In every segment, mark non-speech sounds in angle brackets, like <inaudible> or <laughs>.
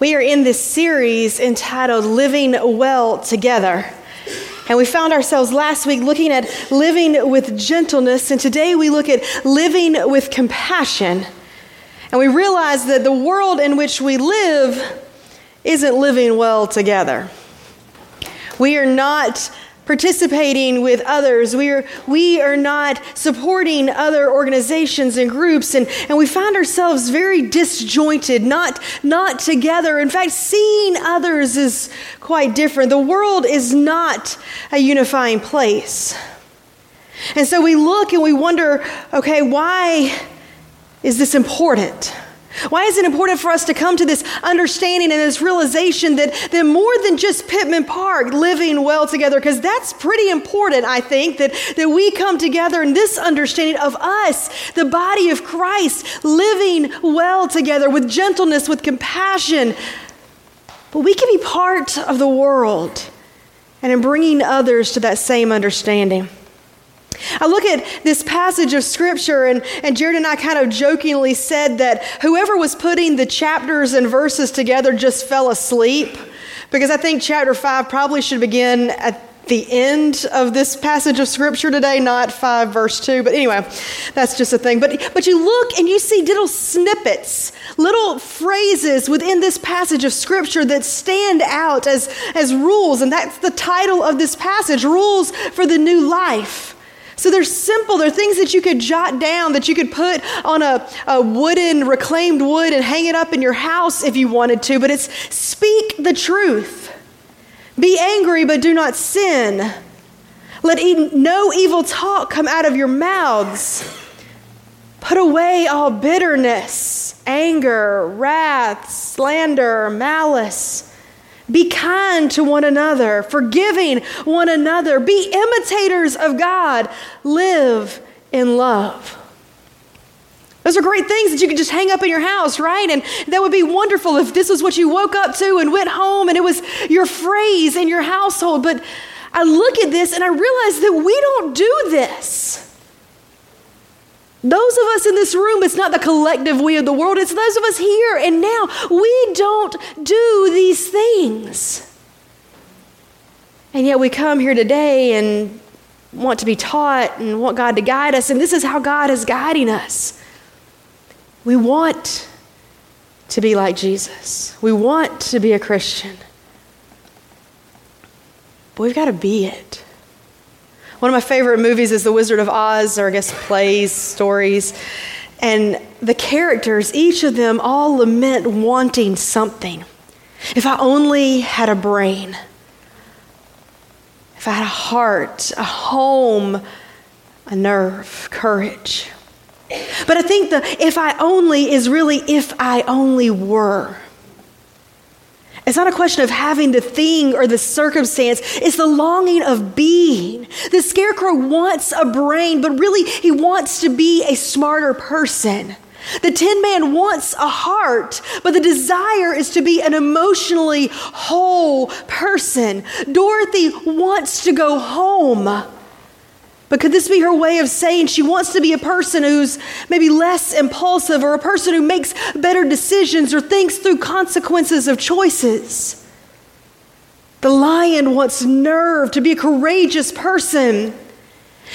We are in this series entitled Living Well Together. And we found ourselves last week looking at living with gentleness, and today we look at living with compassion. And we realize that the world in which we live isn't living well together. We are not participating with others. We are, we are not supporting other organizations and groups, and, and we find ourselves very disjointed, not, not together. In fact, seeing others is quite different. The world is not a unifying place. And so we look and we wonder okay, why is this important? Why is it important for us to come to this understanding and this realization that, that more than just Pittman Park living well together, because that's pretty important, I think, that, that we come together in this understanding of us, the body of Christ, living well together with gentleness, with compassion. But we can be part of the world and in bringing others to that same understanding. I look at this passage of scripture, and, and Jared and I kind of jokingly said that whoever was putting the chapters and verses together just fell asleep because I think chapter 5 probably should begin at the end of this passage of scripture today, not 5 verse 2. But anyway, that's just a thing. But, but you look and you see little snippets, little phrases within this passage of scripture that stand out as, as rules. And that's the title of this passage Rules for the New Life. So they're simple. They're things that you could jot down, that you could put on a, a wooden, reclaimed wood and hang it up in your house if you wanted to. But it's speak the truth. Be angry, but do not sin. Let no evil talk come out of your mouths. Put away all bitterness, anger, wrath, slander, malice. Be kind to one another, forgiving one another. Be imitators of God. Live in love. Those are great things that you could just hang up in your house, right? And that would be wonderful if this was what you woke up to and went home and it was your phrase in your household. But I look at this and I realize that we don't do this. Those of us in this room, it's not the collective we of the world, it's those of us here and now. We don't do these things. And yet we come here today and want to be taught and want God to guide us, and this is how God is guiding us. We want to be like Jesus, we want to be a Christian, but we've got to be it. One of my favorite movies is The Wizard of Oz, or I guess plays, stories. And the characters, each of them all lament wanting something. If I only had a brain, if I had a heart, a home, a nerve, courage. But I think the if I only is really if I only were. It's not a question of having the thing or the circumstance, it's the longing of being. The scarecrow wants a brain, but really he wants to be a smarter person. The tin man wants a heart, but the desire is to be an emotionally whole person. Dorothy wants to go home. But could this be her way of saying she wants to be a person who's maybe less impulsive or a person who makes better decisions or thinks through consequences of choices? The lion wants nerve to be a courageous person.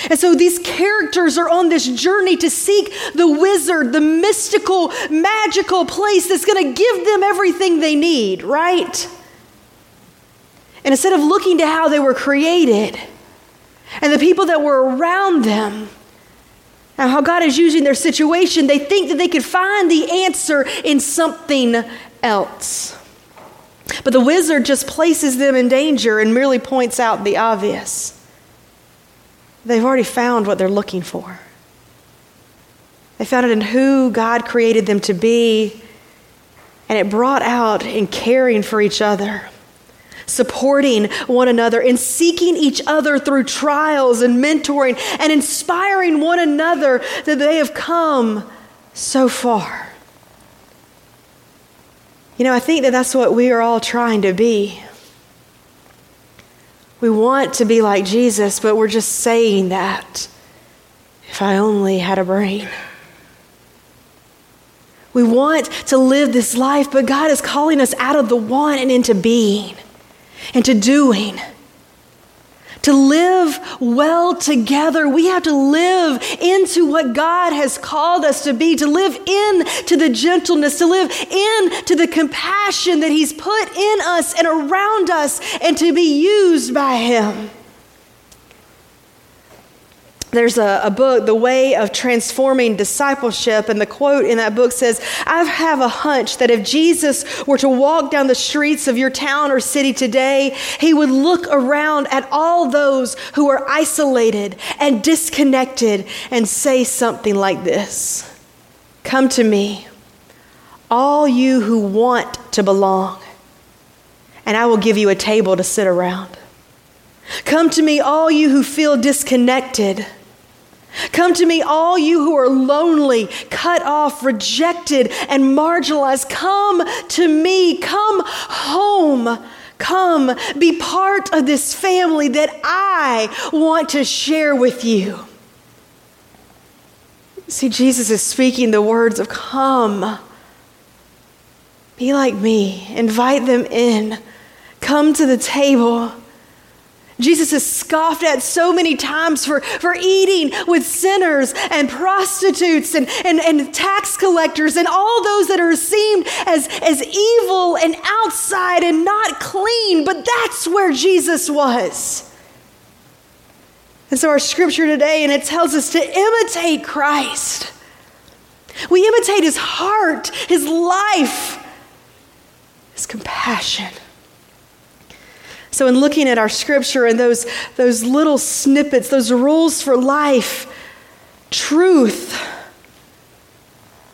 And so these characters are on this journey to seek the wizard, the mystical, magical place that's going to give them everything they need, right? And instead of looking to how they were created, and the people that were around them and how God is using their situation, they think that they could find the answer in something else. But the wizard just places them in danger and merely points out the obvious. They've already found what they're looking for. They found it in who God created them to be, and it brought out in caring for each other supporting one another and seeking each other through trials and mentoring and inspiring one another that they have come so far. You know, I think that that's what we are all trying to be. We want to be like Jesus, but we're just saying that. If I only had a brain. We want to live this life, but God is calling us out of the want and into being, into doing. To live well together, we have to live into what God has called us to be, to live into the gentleness, to live into the compassion that He's put in us and around us, and to be used by Him. There's a, a, book, The Way of Transforming Discipleship, and the quote in that book says, I have a hunch that if Jesus were to walk down the streets of your town or city today, he would look around at all those who are isolated and disconnected and say something like this Come to me, all you who want to belong, and I will give you a table to sit around. Come to me, all you who feel disconnected Come to me, all you who are lonely, cut off, rejected, and marginalized. Come to me. Come home. Come be part of this family that I want to share with you. See, Jesus is speaking the words of come. Be like me. Invite them in. Come to the table. Jesus is scoffed at so many times for, for eating with sinners and prostitutes and, and, and tax collectors and all those that are seen as, as evil and outside and not clean. But that's where Jesus was. And so, our scripture today, and it tells us to imitate Christ. We imitate his heart, his life, his compassion. So, in looking at our scripture and those, those little snippets, those rules for life, truth,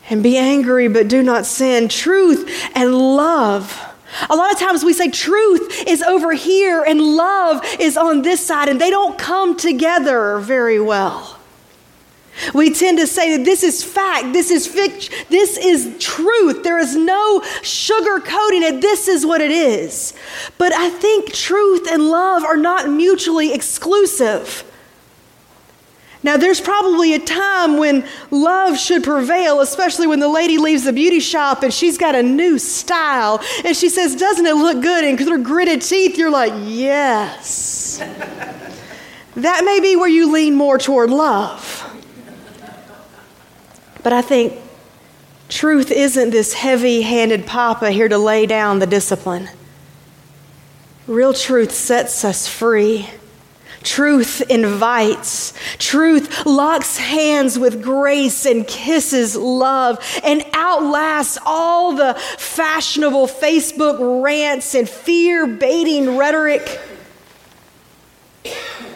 and be angry but do not sin, truth and love. A lot of times we say truth is over here and love is on this side, and they don't come together very well. We tend to say that this is fact, this is fiction, this is truth. There is no sugar coating it. This is what it is. But I think truth and love are not mutually exclusive. Now, there's probably a time when love should prevail, especially when the lady leaves the beauty shop and she's got a new style and she says, Doesn't it look good? And through gritted teeth, you're like, Yes. <laughs> that may be where you lean more toward love. But I think truth isn't this heavy handed papa here to lay down the discipline. Real truth sets us free. Truth invites. Truth locks hands with grace and kisses love and outlasts all the fashionable Facebook rants and fear baiting rhetoric.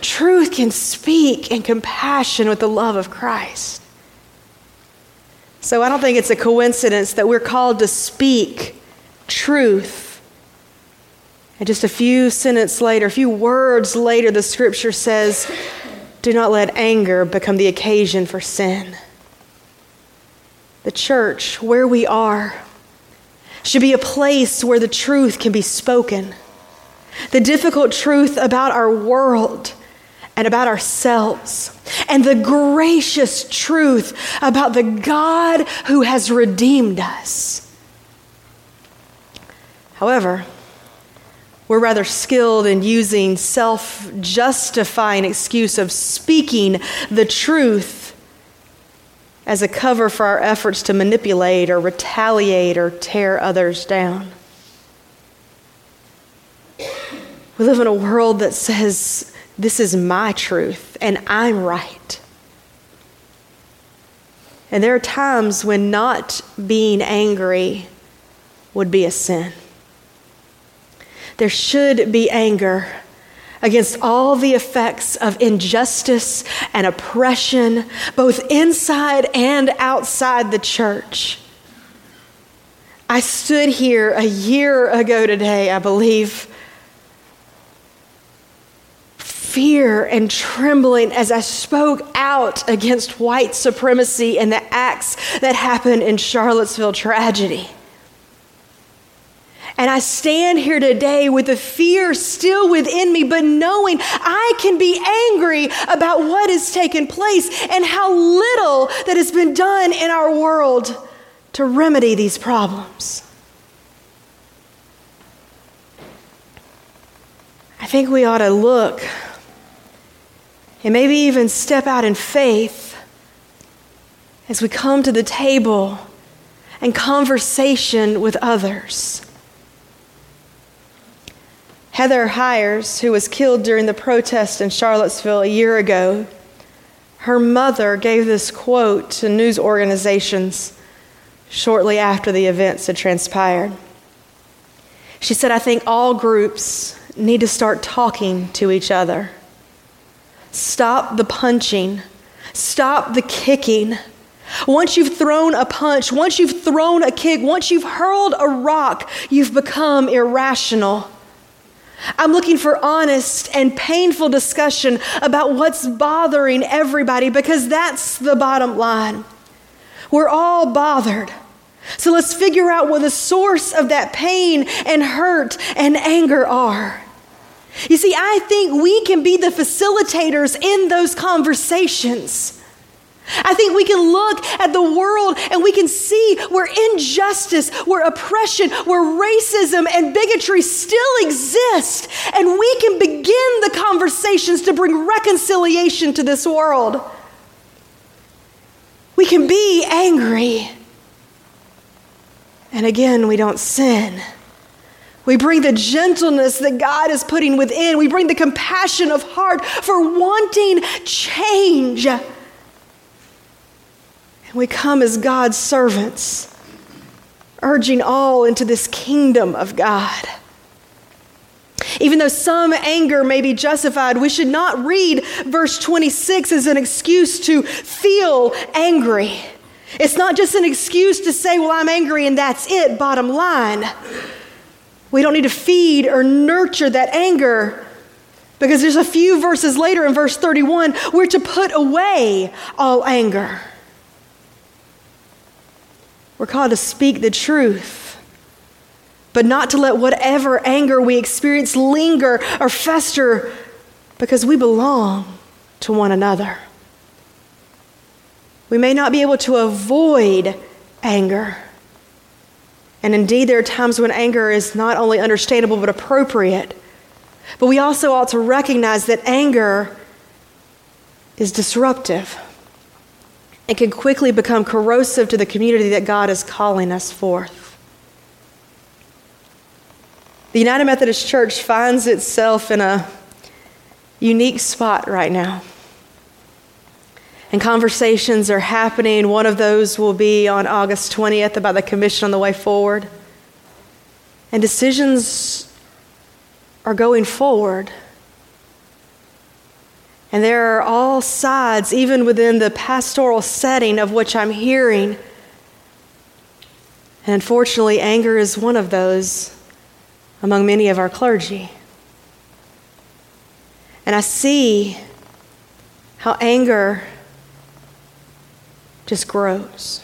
Truth can speak in compassion with the love of Christ. So I don't think it's a coincidence that we're called to speak truth. And just a few sentences later, a few words later, the scripture says, Do not let anger become the occasion for sin. The church, where we are, should be a place where the truth can be spoken. The difficult truth about our world and about ourselves, and the gracious truth about the God who has redeemed us. However, we're rather skilled in using self justifying excuse of speaking the truth as a cover for our efforts to manipulate or retaliate or tear others down. We live in a world that says this is my truth and I'm right. And there are times when not being angry would be a sin. There should be anger against all the effects of injustice and oppression, both inside and outside the church. I stood here a year ago today, I believe, fear and trembling as I spoke out against white supremacy and the acts that happened in Charlottesville tragedy. And I stand here today with the fear still within me, but knowing I can be angry about what has taken place and how little that has been done in our world to remedy these problems. I think we ought to look and maybe even step out in faith as we come to the table and conversation with others. Heather Heyer, who was killed during the protest in Charlottesville a year ago, her mother gave this quote to news organizations shortly after the events had transpired. She said, I think all groups need to start talking to each other. Stop the punching, stop the kicking. Once you've thrown a punch, once you've thrown a kick, once you've hurled a rock, you've become irrational. I'm looking for honest and painful discussion about what's bothering everybody because that's the bottom line. We're all bothered. So let's figure out what the source of that pain and hurt and anger are. You see, I think we can be the facilitators in those conversations. I think we can look at the world and we can see where injustice, where oppression, where racism and bigotry still exist, and we can begin the conversations to bring reconciliation to this world. We can be angry, and again, we don't sin. We bring the gentleness that God is putting within. We bring the compassion of heart for wanting change. And we come as God's servants, urging all into this kingdom of God. Even though some anger may be justified, we should not read verse 26 as an excuse to feel angry. It's not just an excuse to say, Well, I'm angry and that's it, bottom line. We don't need to feed or nurture that anger because there's a few verses later in verse 31 we're to put away all anger. We're called to speak the truth, but not to let whatever anger we experience linger or fester because we belong to one another. We may not be able to avoid anger and indeed, there are times when anger is not only understandable but appropriate. But we also ought to recognize that anger is disruptive. It can quickly become corrosive to the community that God is calling us forth. The United Methodist Church finds itself in a unique spot right now and conversations are happening. One of those will be on August 20th about the Commission on the Way Forward. And decisions are going forward. And there are all sides, even within the pastoral setting of which I'm hearing. And unfortunately, anger is one of those among many of our clergy. And I see how anger just grows.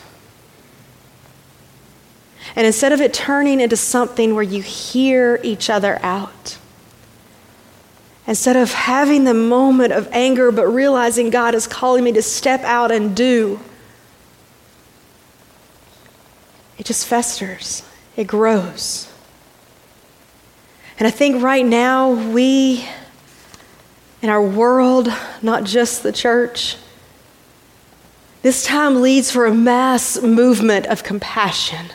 And instead of it turning into something where you hear each other out, instead of having the moment of anger but realizing God is calling me to step out and do, it just festers, it grows. And I think right now, we in our world, not just the church, this time leads for a mass movement of compassion.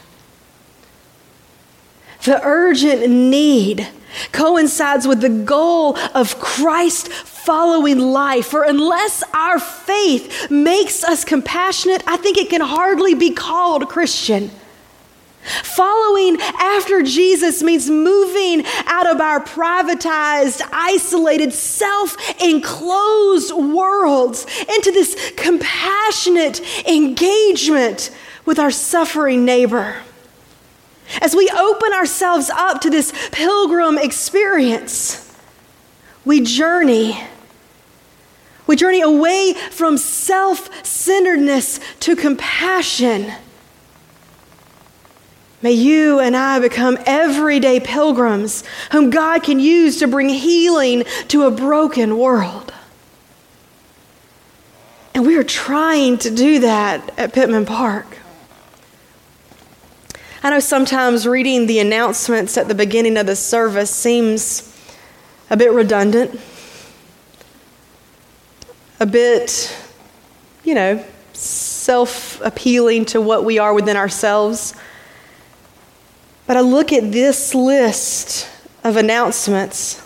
The urgent need coincides with the goal of Christ following life. For unless our faith makes us compassionate, I think it can hardly be called Christian. Following after Jesus means moving out of our privatized, isolated, self enclosed worlds into this compassionate engagement with our suffering neighbor. As we open ourselves up to this pilgrim experience, we journey. We journey away from self centeredness to compassion May you and I become everyday pilgrims whom God can use to bring healing to a broken world. And we are trying to do that at Pittman Park. I know sometimes reading the announcements at the beginning of the service seems a bit redundant, a bit, you know, self appealing to what we are within ourselves. But I look at this list of announcements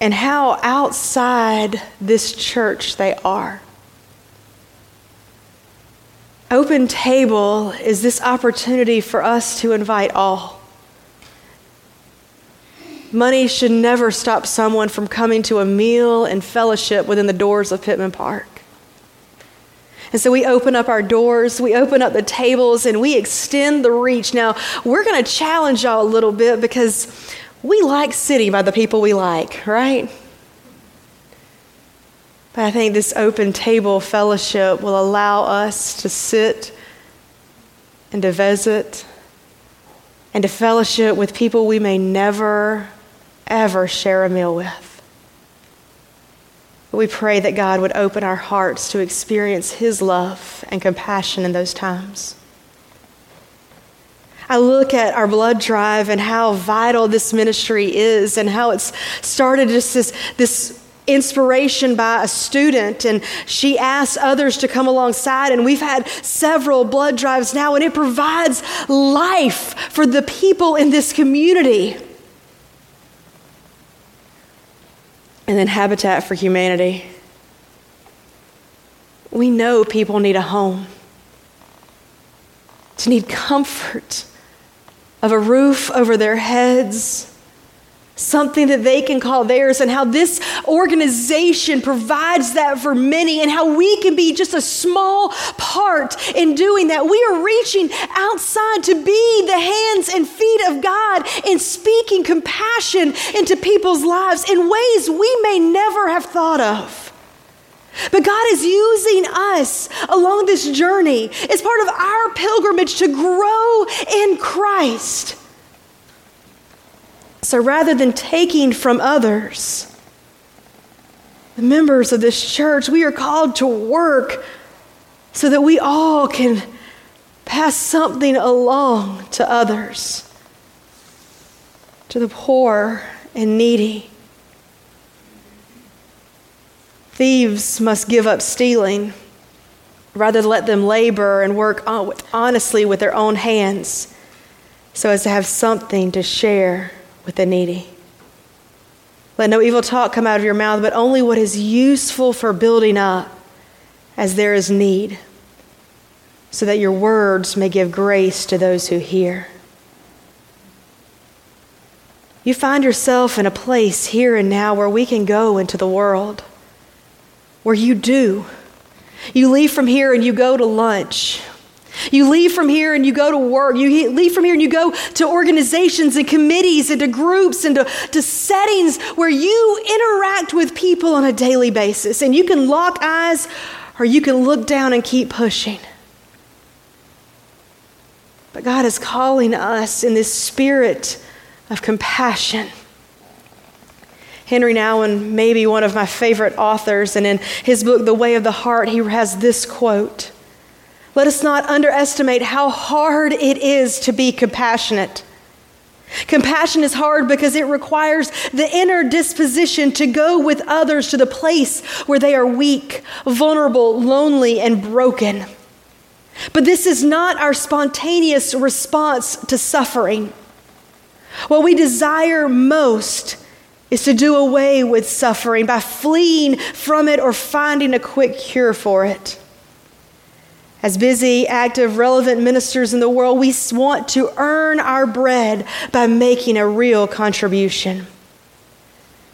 and how outside this church they are. Open Table is this opportunity for us to invite all. Money should never stop someone from coming to a meal and fellowship within the doors of Pittman Park. And so we open up our doors, we open up the tables, and we extend the reach. Now, we're going to challenge y'all a little bit because we like sitting by the people we like, right? But I think this open table fellowship will allow us to sit and to visit and to fellowship with people we may never, ever share a meal with. We pray that God would open our hearts to experience His love and compassion in those times. I look at our blood drive and how vital this ministry is and how it's started just this, this inspiration by a student, and she asked others to come alongside. And we've had several blood drives now, and it provides life for the people in this community. And then Habitat for Humanity. We know people need a home, to need comfort of a roof over their heads something that they can call theirs, and how this organization provides that for many, and how we can be just a small part in doing that. We are reaching outside to be the hands and feet of God in speaking compassion into people's lives in ways we may never have thought of. But God is using us along this journey as part of our pilgrimage to grow in Christ. So rather than taking from others, the members of this church, we are called to work so that we all can pass something along to others, to the poor and needy. Thieves must give up stealing, rather let them labor and work honestly with their own hands so as to have something to share with the needy. Let no evil talk come out of your mouth, but only what is useful for building up as there is need, so that your words may give grace to those who hear. You find yourself in a place here and now where we can go into the world, where you do. You leave from here and you go to lunch you leave from here and you go to work. You leave from here and you go to organizations and committees and to groups and to, to settings where you interact with people on a daily basis. And you can lock eyes or you can look down and keep pushing. But God is calling us in this spirit of compassion. Henry Nouwen, maybe one of my favorite authors, and in his book, The Way of the Heart, he has this quote let us not underestimate how hard it is to be compassionate. Compassion is hard because it requires the inner disposition to go with others to the place where they are weak, vulnerable, lonely, and broken. But this is not our spontaneous response to suffering. What we desire most is to do away with suffering by fleeing from it or finding a quick cure for it. As busy, active, relevant ministers in the world, we want to earn our bread by making a real contribution.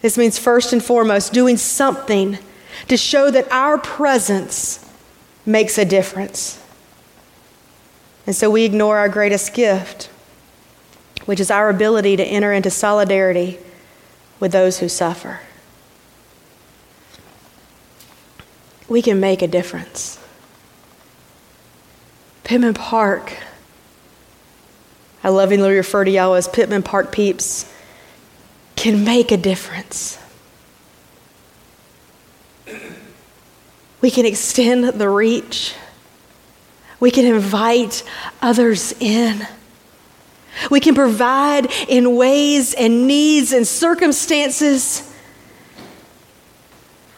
This means, first and foremost, doing something to show that our presence makes a difference. And so we ignore our greatest gift, which is our ability to enter into solidarity with those who suffer. We can make a difference. Pittman Park. I lovingly refer to y'all as Pittman Park peeps, can make a difference. We can extend the reach. We can invite others in. We can provide in ways and needs and circumstances.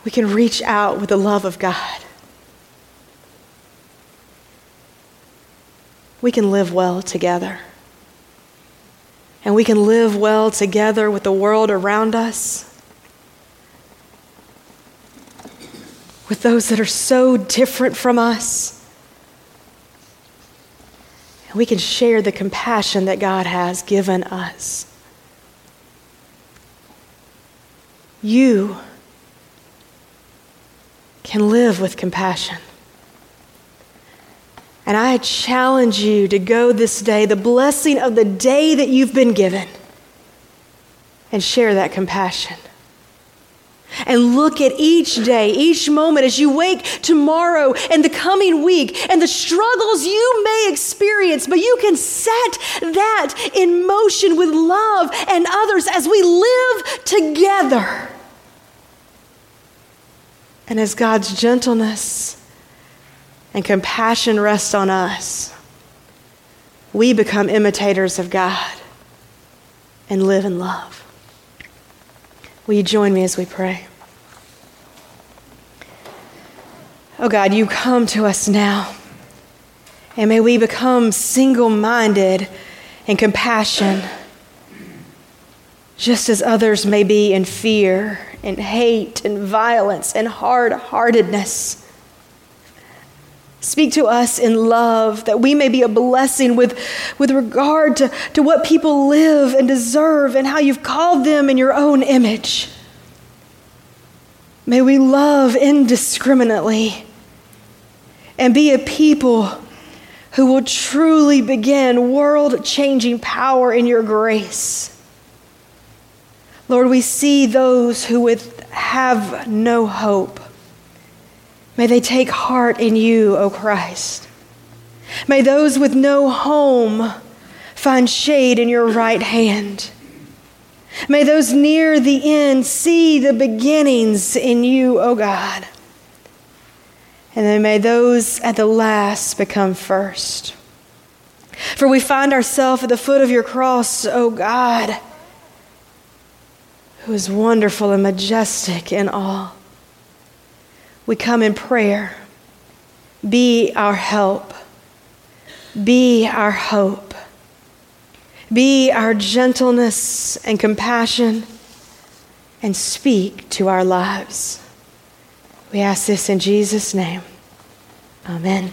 We can reach out with the love of God. We can live well together. And we can live well together with the world around us, with those that are so different from us And we can share the compassion that God has given us. You can live with compassion. And I challenge you to go this day, the blessing of the day that you've been given, and share that compassion and look at each day, each moment as you wake tomorrow and the coming week and the struggles you may experience, but you can set that in motion with love and others as we live together. And as God's gentleness and compassion rest on us, we become imitators of God and live in love. Will you join me as we pray? Oh God, you come to us now. And may we become single minded in compassion, just as others may be in fear and hate and violence and hard heartedness. Speak to us in love that we may be a blessing with, with regard to, to what people live and deserve and how you've called them in your own image. May we love indiscriminately and be a people who will truly begin world changing power in your grace. Lord, we see those who would have no hope. May they take heart in you, O Christ. May those with no home find shade in your right hand. May those near the end see the beginnings in you, O God. And then may those at the last become first. For we find ourselves at the foot of your cross, O God, who is wonderful and majestic in all. We come in prayer. Be our help. Be our hope. Be our gentleness and compassion and speak to our lives. We ask this in Jesus' name. Amen.